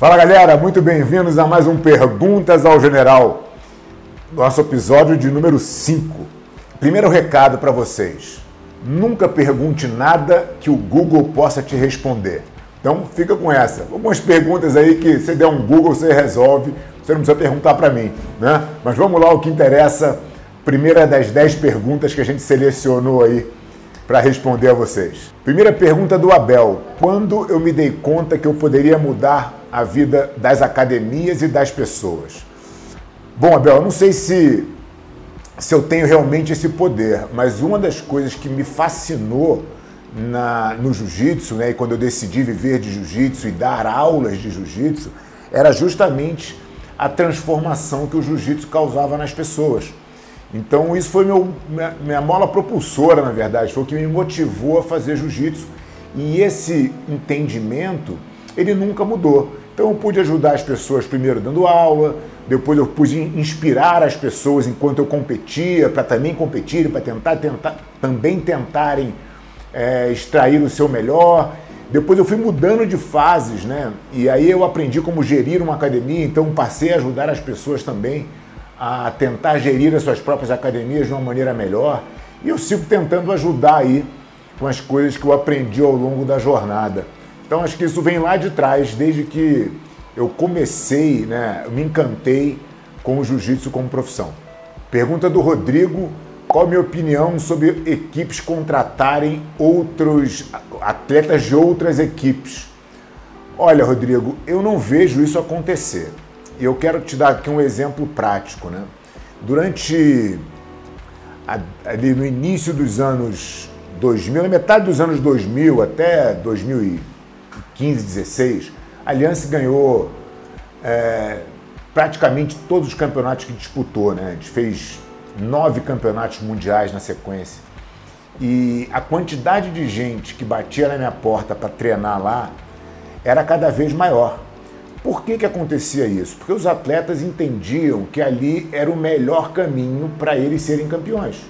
Fala galera, muito bem-vindos a mais um Perguntas ao General, nosso episódio de número 5. Primeiro recado para vocês: nunca pergunte nada que o Google possa te responder. Então fica com essa. Algumas perguntas aí que você der um Google você resolve, você não precisa perguntar para mim, né? Mas vamos lá, o que interessa. Primeira das 10 perguntas que a gente selecionou aí para responder a vocês. Primeira pergunta do Abel: Quando eu me dei conta que eu poderia mudar a vida das academias e das pessoas? Bom, Abel, eu não sei se, se eu tenho realmente esse poder, mas uma das coisas que me fascinou na, no jiu-jitsu, né, e quando eu decidi viver de jiu-jitsu e dar aulas de jiu-jitsu, era justamente a transformação que o jiu-jitsu causava nas pessoas. Então isso foi meu, minha, minha mola propulsora, na verdade, foi o que me motivou a fazer jiu-jitsu. E esse entendimento, ele nunca mudou. Então eu pude ajudar as pessoas primeiro dando aula, depois eu pude inspirar as pessoas enquanto eu competia, para também competirem, para tentar, tentar, também tentarem é, extrair o seu melhor. Depois eu fui mudando de fases, né? E aí eu aprendi como gerir uma academia, então passei a ajudar as pessoas também a tentar gerir as suas próprias academias de uma maneira melhor. E eu sigo tentando ajudar aí com as coisas que eu aprendi ao longo da jornada. Então acho que isso vem lá de trás, desde que eu comecei, né, me encantei com o jiu-jitsu como profissão. Pergunta do Rodrigo: qual a minha opinião sobre equipes contratarem outros atletas de outras equipes? Olha, Rodrigo, eu não vejo isso acontecer. E eu quero te dar aqui um exemplo prático. Né? Durante ali no início dos anos 2000, na metade dos anos 2000 até 2015, 16, a Aliança ganhou é, praticamente todos os campeonatos que disputou. Né? A gente fez nove campeonatos mundiais na sequência. E a quantidade de gente que batia na minha porta para treinar lá era cada vez maior. Por que, que acontecia isso? Porque os atletas entendiam que ali era o melhor caminho para eles serem campeões.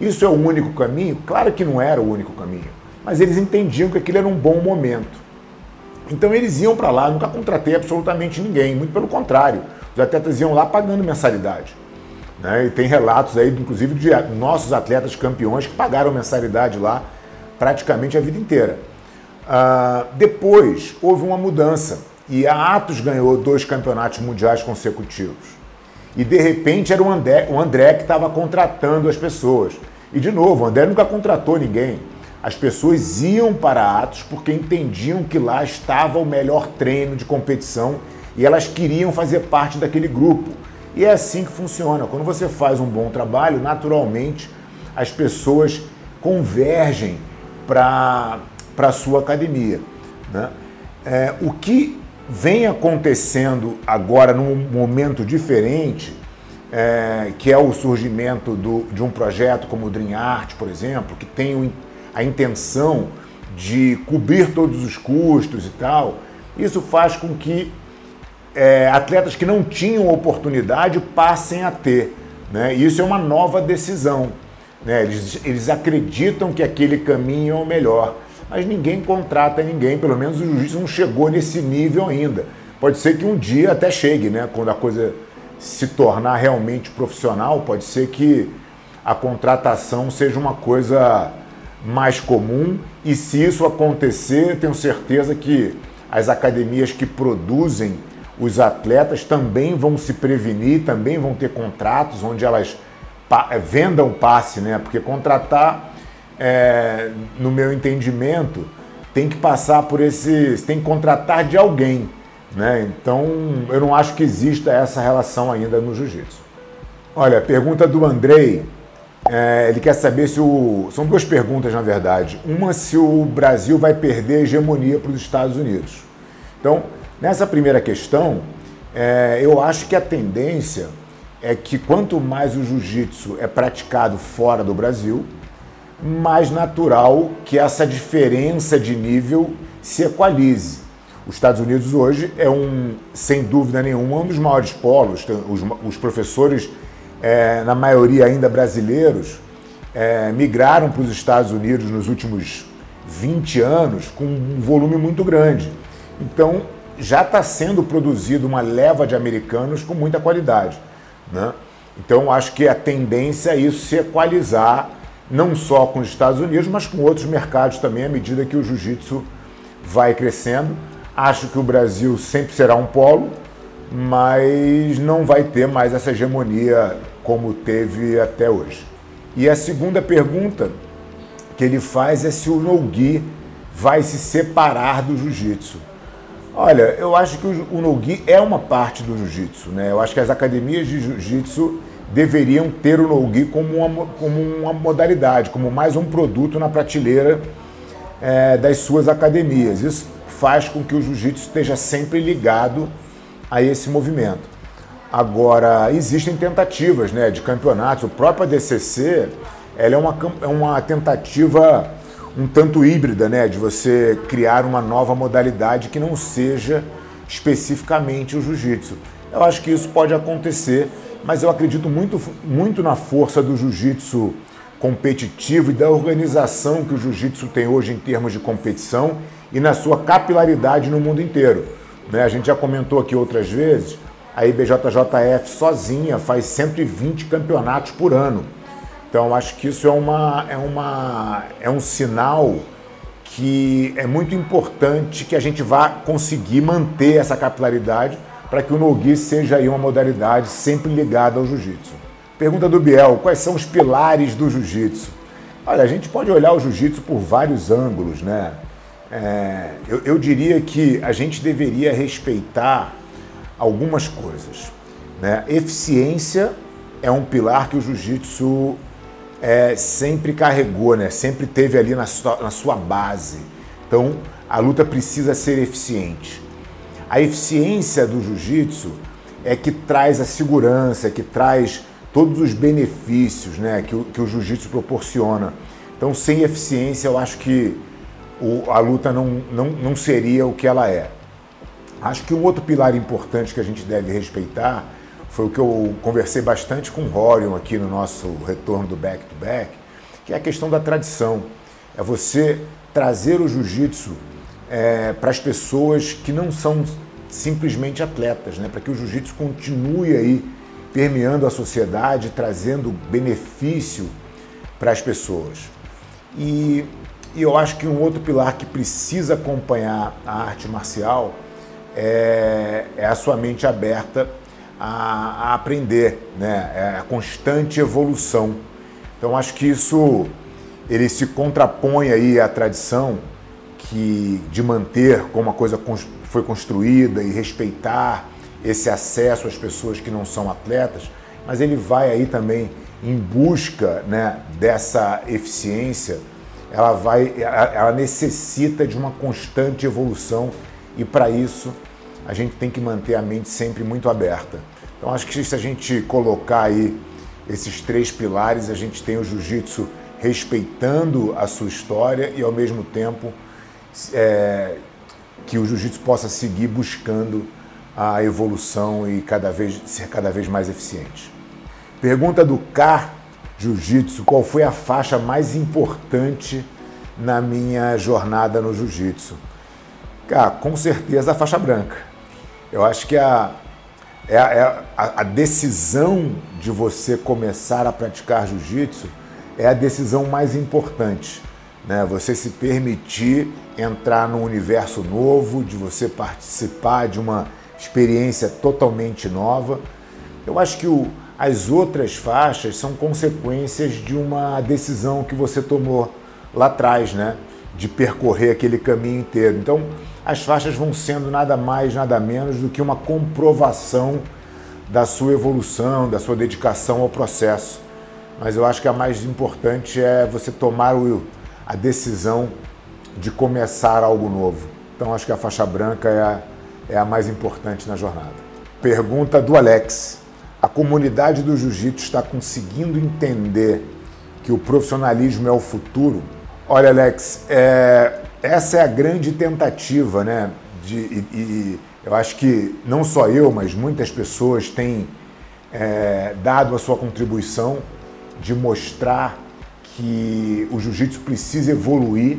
Isso é o único caminho? Claro que não era o único caminho, mas eles entendiam que aquilo era um bom momento. Então eles iam para lá, nunca contratei absolutamente ninguém, muito pelo contrário. Os atletas iam lá pagando mensalidade. Né? E tem relatos aí, inclusive, de nossos atletas campeões que pagaram mensalidade lá praticamente a vida inteira. Uh, depois houve uma mudança e a Atos ganhou dois campeonatos mundiais consecutivos. E de repente era o André, o André que estava contratando as pessoas. E de novo, o André nunca contratou ninguém. As pessoas iam para Atos porque entendiam que lá estava o melhor treino de competição e elas queriam fazer parte daquele grupo. E é assim que funciona. Quando você faz um bom trabalho, naturalmente as pessoas convergem para a sua academia. Né? É, o que vem acontecendo agora num momento diferente, é, que é o surgimento do, de um projeto como o Dream Art, por exemplo, que tem a intenção de cobrir todos os custos e tal, isso faz com que é, atletas que não tinham oportunidade passem a ter. Né? Isso é uma nova decisão. Né? Eles, eles acreditam que aquele caminho é o melhor mas ninguém contrata ninguém, pelo menos o jiu-jitsu não chegou nesse nível ainda. Pode ser que um dia até chegue, né? Quando a coisa se tornar realmente profissional, pode ser que a contratação seja uma coisa mais comum e se isso acontecer, tenho certeza que as academias que produzem os atletas também vão se prevenir, também vão ter contratos onde elas vendam passe, né? Porque contratar é, no meu entendimento, tem que passar por esse. tem que contratar de alguém. Né? Então, eu não acho que exista essa relação ainda no jiu-jitsu. Olha, pergunta do Andrei. É, ele quer saber se o. São duas perguntas, na verdade. Uma, se o Brasil vai perder a hegemonia para os Estados Unidos. Então, nessa primeira questão, é, eu acho que a tendência é que quanto mais o jiu-jitsu é praticado fora do Brasil, mais natural que essa diferença de nível se equalize. Os Estados Unidos hoje é um, sem dúvida nenhuma, um dos maiores polos. Os, os professores, é, na maioria ainda brasileiros, é, migraram para os Estados Unidos nos últimos 20 anos com um volume muito grande. Então, já está sendo produzido uma leva de americanos com muita qualidade. Né? Então, acho que a tendência é isso se equalizar, não só com os Estados Unidos, mas com outros mercados também, à medida que o jiu-jitsu vai crescendo. Acho que o Brasil sempre será um polo, mas não vai ter mais essa hegemonia como teve até hoje. E a segunda pergunta que ele faz é se o no-gi vai se separar do jiu-jitsu. Olha, eu acho que o no-gi é uma parte do jiu-jitsu, né? Eu acho que as academias de jiu-jitsu deveriam ter o no-gi como uma, como uma modalidade, como mais um produto na prateleira é, das suas academias. Isso faz com que o jiu-jitsu esteja sempre ligado a esse movimento. Agora, existem tentativas né, de campeonatos. O próprio ADCC ela é, uma, é uma tentativa um tanto híbrida, né, de você criar uma nova modalidade que não seja especificamente o jiu-jitsu. Eu acho que isso pode acontecer, mas eu acredito muito, muito na força do jiu-jitsu competitivo e da organização que o jiu-jitsu tem hoje em termos de competição e na sua capilaridade no mundo inteiro. Né? A gente já comentou aqui outras vezes, a IBJJF sozinha faz 120 campeonatos por ano. Então acho que isso é, uma, é, uma, é um sinal que é muito importante que a gente vá conseguir manter essa capilaridade para que o Nogi seja aí uma modalidade sempre ligada ao jiu-jitsu. Pergunta do Biel, quais são os pilares do jiu-jitsu? Olha, a gente pode olhar o jiu-jitsu por vários ângulos, né? É, eu, eu diria que a gente deveria respeitar algumas coisas. Né? Eficiência é um pilar que o jiu-jitsu é, sempre carregou, né? sempre teve ali na sua, na sua base. Então, a luta precisa ser eficiente. A eficiência do jiu-jitsu é que traz a segurança, que traz todos os benefícios né, que o, que o jiu-jitsu proporciona. Então, sem eficiência, eu acho que o, a luta não, não, não seria o que ela é. Acho que um outro pilar importante que a gente deve respeitar foi o que eu conversei bastante com o Rorion aqui no nosso retorno do back to back, que é a questão da tradição. É você trazer o jiu-jitsu é, para as pessoas que não são simplesmente atletas, né? para que o jiu-jitsu continue aí permeando a sociedade, trazendo benefício para as pessoas. E, e eu acho que um outro pilar que precisa acompanhar a arte marcial é, é a sua mente aberta a, a, aprender, né? É a constante evolução. Então acho que isso ele se contrapõe aí à tradição que de manter como a coisa foi construída e respeitar esse acesso às pessoas que não são atletas, mas ele vai aí também em busca né, dessa eficiência, ela vai, ela necessita de uma constante evolução e para isso a gente tem que manter a mente sempre muito aberta. Então acho que se a gente colocar aí esses três pilares, a gente tem o jiu-jitsu respeitando a sua história e ao mesmo tempo é, que o jiu-jitsu possa seguir buscando a evolução e cada vez, ser cada vez mais eficiente. Pergunta do K Jiu-Jitsu: qual foi a faixa mais importante na minha jornada no jiu-jitsu? Cara, com certeza a faixa branca. Eu acho que a, é, é a, a, decisão de você começar a praticar jiu-jitsu é a decisão mais importante. Né? Você se permitir entrar num universo novo, de você participar de uma experiência totalmente nova. Eu acho que o, as outras faixas são consequências de uma decisão que você tomou lá atrás, né? De percorrer aquele caminho inteiro. Então, as faixas vão sendo nada mais, nada menos do que uma comprovação da sua evolução, da sua dedicação ao processo. Mas eu acho que a mais importante é você tomar o, a decisão de começar algo novo. Então acho que a faixa branca é a, é a mais importante na jornada. Pergunta do Alex. A comunidade do jiu-jitsu está conseguindo entender que o profissionalismo é o futuro? Olha, Alex, é, essa é a grande tentativa, né? De, e, e eu acho que não só eu, mas muitas pessoas têm é, dado a sua contribuição de mostrar que o jiu-jitsu precisa evoluir,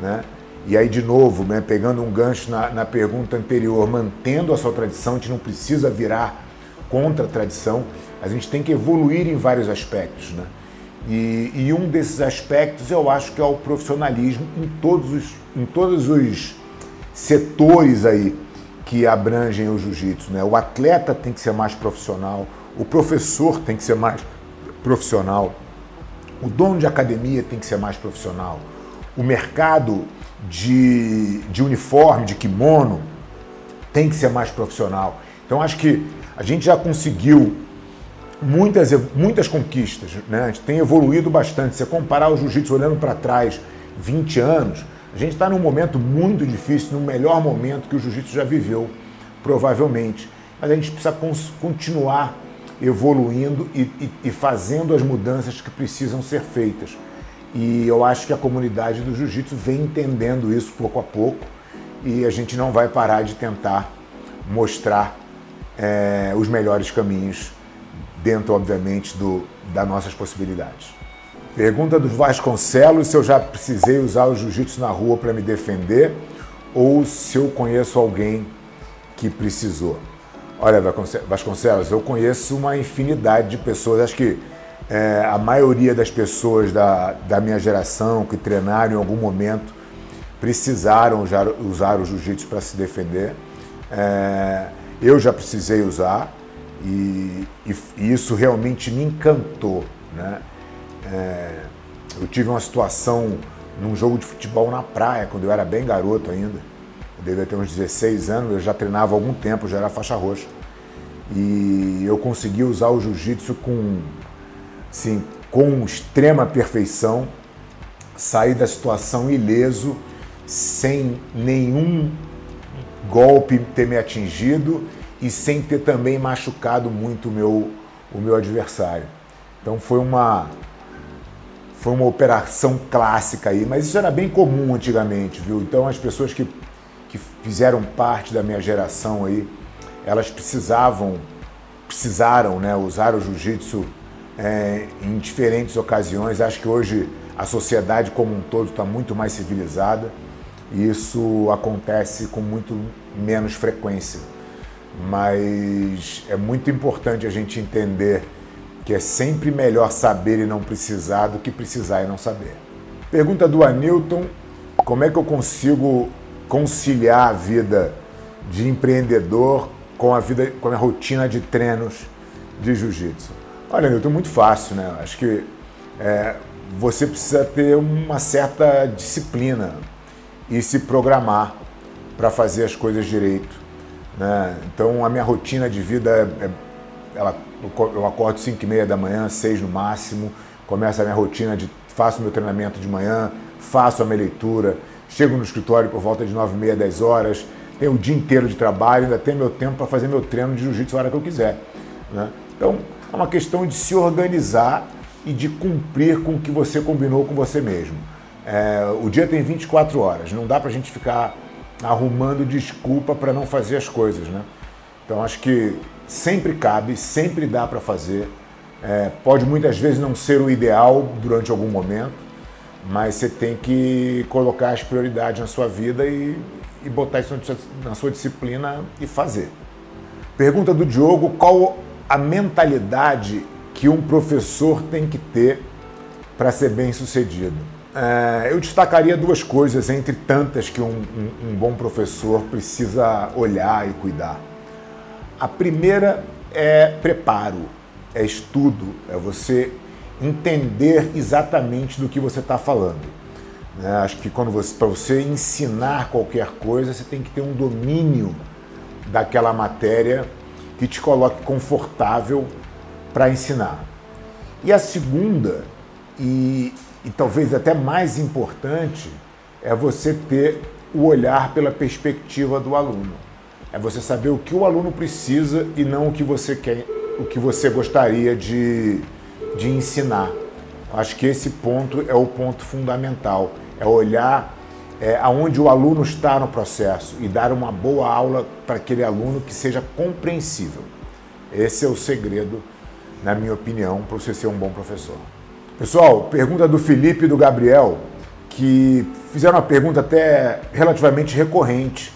né? E aí, de novo, né, pegando um gancho na, na pergunta anterior, mantendo a sua tradição, a gente não precisa virar contra a tradição, a gente tem que evoluir em vários aspectos. Né? E, e, um desses aspectos eu acho que é o profissionalismo em todos os, em todos os setores aí que abrangem o jiu-jitsu. Né? O atleta tem que ser mais profissional, o professor tem que ser mais profissional, o dono de academia tem que ser mais profissional, o mercado de, de uniforme, de kimono, tem que ser mais profissional. Então acho que a gente já conseguiu muitas, muitas conquistas, né? a gente tem evoluído bastante. Se você comparar o jiu-jitsu olhando para trás 20 anos, a gente está num momento muito difícil, no melhor momento que o jiu-jitsu já viveu, provavelmente. Mas a gente precisa continuar evoluindo e, e, e fazendo as mudanças que precisam ser feitas. E eu acho que a comunidade do jiu-jitsu vem entendendo isso pouco a pouco e a gente não vai parar de tentar mostrar é, os melhores caminhos dentro, obviamente, do, das nossas possibilidades. Pergunta do Vasconcelos se eu já precisei usar o jiu-jitsu na rua para me defender ou se eu conheço alguém que precisou. Olha, Vasconcelos, eu conheço uma infinidade de pessoas, acho que é, a maioria das pessoas da, da minha geração que treinaram em algum momento precisaram já usar o jiu-jitsu para se defender. É, eu já precisei usar e, e, e, isso realmente me encantou. Né? É, eu tive uma situação num jogo de futebol na praia, quando eu era bem garoto ainda. Eu devia ter uns 16 anos, eu já treinava há algum tempo, já era faixa roxa. E eu consegui usar o jiu-jitsu com sim, com extrema perfeição, sair da situação ileso, sem nenhum golpe ter me atingido e sem ter também machucado muito o meu, o meu adversário. Então foi uma foi uma operação clássica aí, mas isso era bem comum antigamente, viu? Então as pessoas que fizeram parte da minha geração aí, elas precisavam, precisaram, né, usar o jiu-jitsu é, em diferentes ocasiões. Acho que hoje a sociedade como um todo está muito mais civilizada e isso acontece com muito menos frequência. Mas é muito importante a gente entender que é sempre melhor saber e não precisar do que precisar e não saber. Pergunta do Anilton: como é que eu consigo conciliar a vida de empreendedor com a vida, com a rotina de treinos de jiu-jitsu? Olha, Nilton, muito fácil, né? Acho que é, você precisa ter uma certa disciplina e se programar para fazer as coisas direito. Né? Então, a minha rotina de vida, é, é ela, eu acordo 5 e meia da manhã, 6 no máximo, começa a minha rotina de faço meu treinamento de manhã, faço a minha leitura, chego no escritório por volta de 9 e meia, 10 horas, tenho o dia inteiro de trabalho, ainda tenho meu tempo para fazer meu treino de jiu-jitsu a hora que eu quiser. Né? Então, é uma questão de se organizar e de cumprir com o que você combinou com você mesmo. É, o dia tem 24 horas, não dá para a gente ficar arrumando desculpa para não fazer as coisas, né? Então acho que sempre cabe, sempre dá para fazer. É, pode muitas vezes não ser o ideal durante algum momento, mas você tem que colocar as prioridades na sua vida e, e botar isso na sua disciplina e fazer. Pergunta do Diogo: qual a mentalidade que um professor tem que ter para ser bem sucedido. É, eu destacaria duas coisas entre tantas que um, um, um bom professor precisa olhar e cuidar. A primeira é preparo, é estudo, é você entender exatamente do que você está falando. Né? Acho que quando você, para você ensinar qualquer coisa, você tem que ter um domínio daquela matéria que te coloque confortável para ensinar. E a segunda, e, e talvez até mais importante, é você ter o olhar pela perspectiva do aluno. É você saber o que o aluno precisa e não o que você quer, o que você gostaria de, de ensinar. Acho que esse ponto é o ponto fundamental. É olhar é, aonde o aluno está no processo e dar uma boa aula para aquele aluno que seja compreensível. Esse é o segredo, na minha opinião, para você ser um bom professor. Pessoal, pergunta do Felipe e do Gabriel, que fizeram uma pergunta até relativamente recorrente.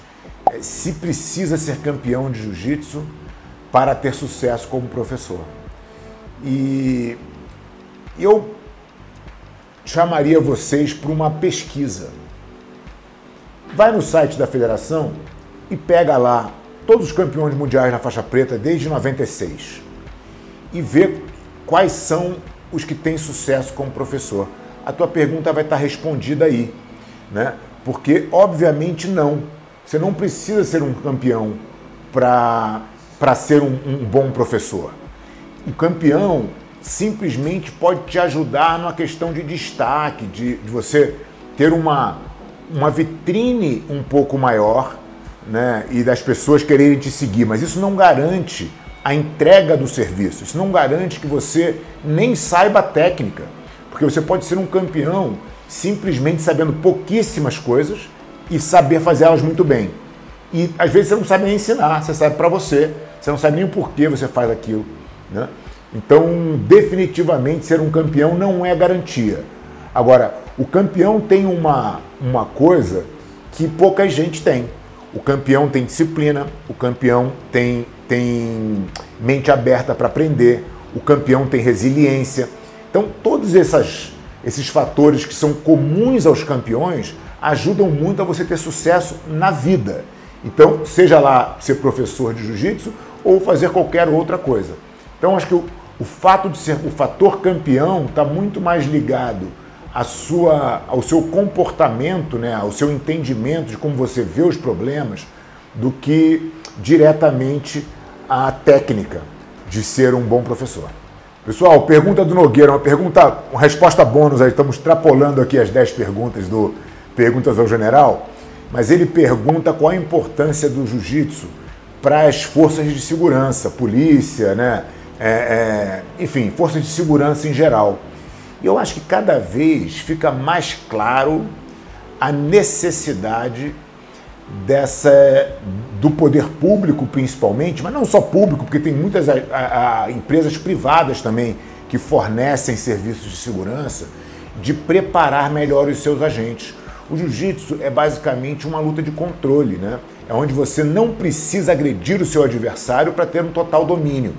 É, se precisa ser campeão de jiu-jitsu para ter sucesso como professor. E eu chamaria vocês para uma pesquisa. Vai no site da federação e pega lá todos os campeões mundiais na faixa preta desde 96 e vê quais são os que têm sucesso como professor. A tua pergunta vai estar respondida aí, né? Porque obviamente não. Você não precisa ser um campeão para ser um, um bom professor. O campeão simplesmente pode te ajudar numa questão de destaque, de, de você ter uma, uma vitrine um pouco maior né, e das pessoas quererem te seguir, mas isso não garante a entrega do serviço, isso não garante que você nem saiba a técnica, porque você pode ser um campeão simplesmente sabendo pouquíssimas coisas e saber fazer elas muito bem. E às vezes você não sabe nem ensinar, você sabe para você, você não sabe nem o porquê você faz aquilo. Né? Então, definitivamente, ser um campeão não é garantia. Agora, o campeão tem uma, uma coisa que pouca gente tem. O campeão tem disciplina, o campeão tem, tem mente aberta para aprender, o campeão tem resiliência. Então, todos essas, esses fatores que são comuns aos campeões ajudam muito a você ter sucesso na vida. Então, seja lá ser professor de jiu-jitsu ou fazer qualquer outra coisa. Então, acho que o, fato de ser o fator campeão está muito mais ligado à sua, ao seu comportamento, né, ao seu entendimento de como você vê os problemas, do que diretamente à técnica de ser um bom professor. Pessoal, pergunta do Nogueira, uma pergunta, uma resposta bônus aí, estamos extrapolando aqui as 10 perguntas do Perguntas ao General, mas ele pergunta qual a importância do jiu-jitsu para as forças de segurança, polícia, né? É, é, enfim, forças de segurança em geral. E eu acho que cada vez fica mais claro a necessidade dessa do poder público principalmente, mas não só público, porque tem muitas a, a, empresas privadas também que fornecem serviços de segurança, de preparar melhor os seus agentes. O jiu-jitsu é basicamente uma luta de controle, né? É onde você não precisa agredir o seu adversário para ter um total domínio.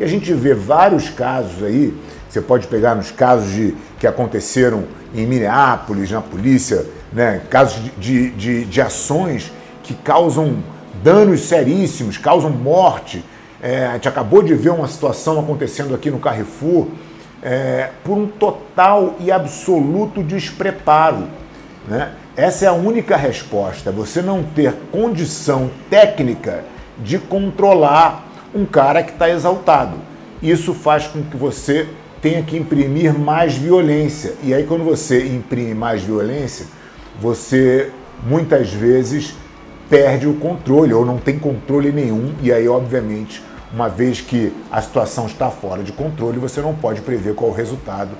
E a gente vê vários casos aí, você pode pegar nos casos de, que aconteceram em Minneapolis, na polícia, né, casos de, de, de ações que causam danos seríssimos, causam morte. É, a gente acabou de ver uma situação acontecendo aqui no Carrefour é, por um total e absoluto despreparo. Né? Essa é a única resposta, você não ter condição técnica de controlar um cara que está exaltado. Isso faz com que você tenha que imprimir mais violência. E aí, quando você imprime mais violência, você muitas vezes perde o controle ou não tem controle nenhum. E aí, obviamente, uma vez que a situação está fora de controle, você não pode prever qual o resultado.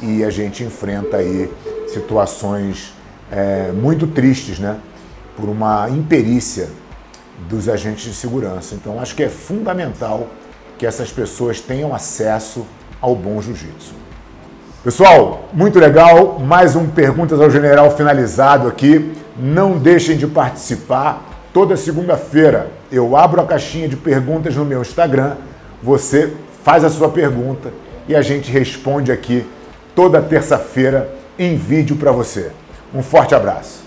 E a gente enfrenta aí situações é, muito tristes, né? Por uma imperícia dos agentes de segurança. Então, acho que é fundamental que essas pessoas tenham acesso ao bom jiu-jitsu. Pessoal, muito legal. Mais um Perguntas ao General finalizado aqui. Não deixem de participar. Toda segunda-feira eu abro a caixinha de perguntas no meu Instagram. Você faz a sua pergunta e a gente responde aqui toda terça-feira em vídeo para você. Um forte abraço.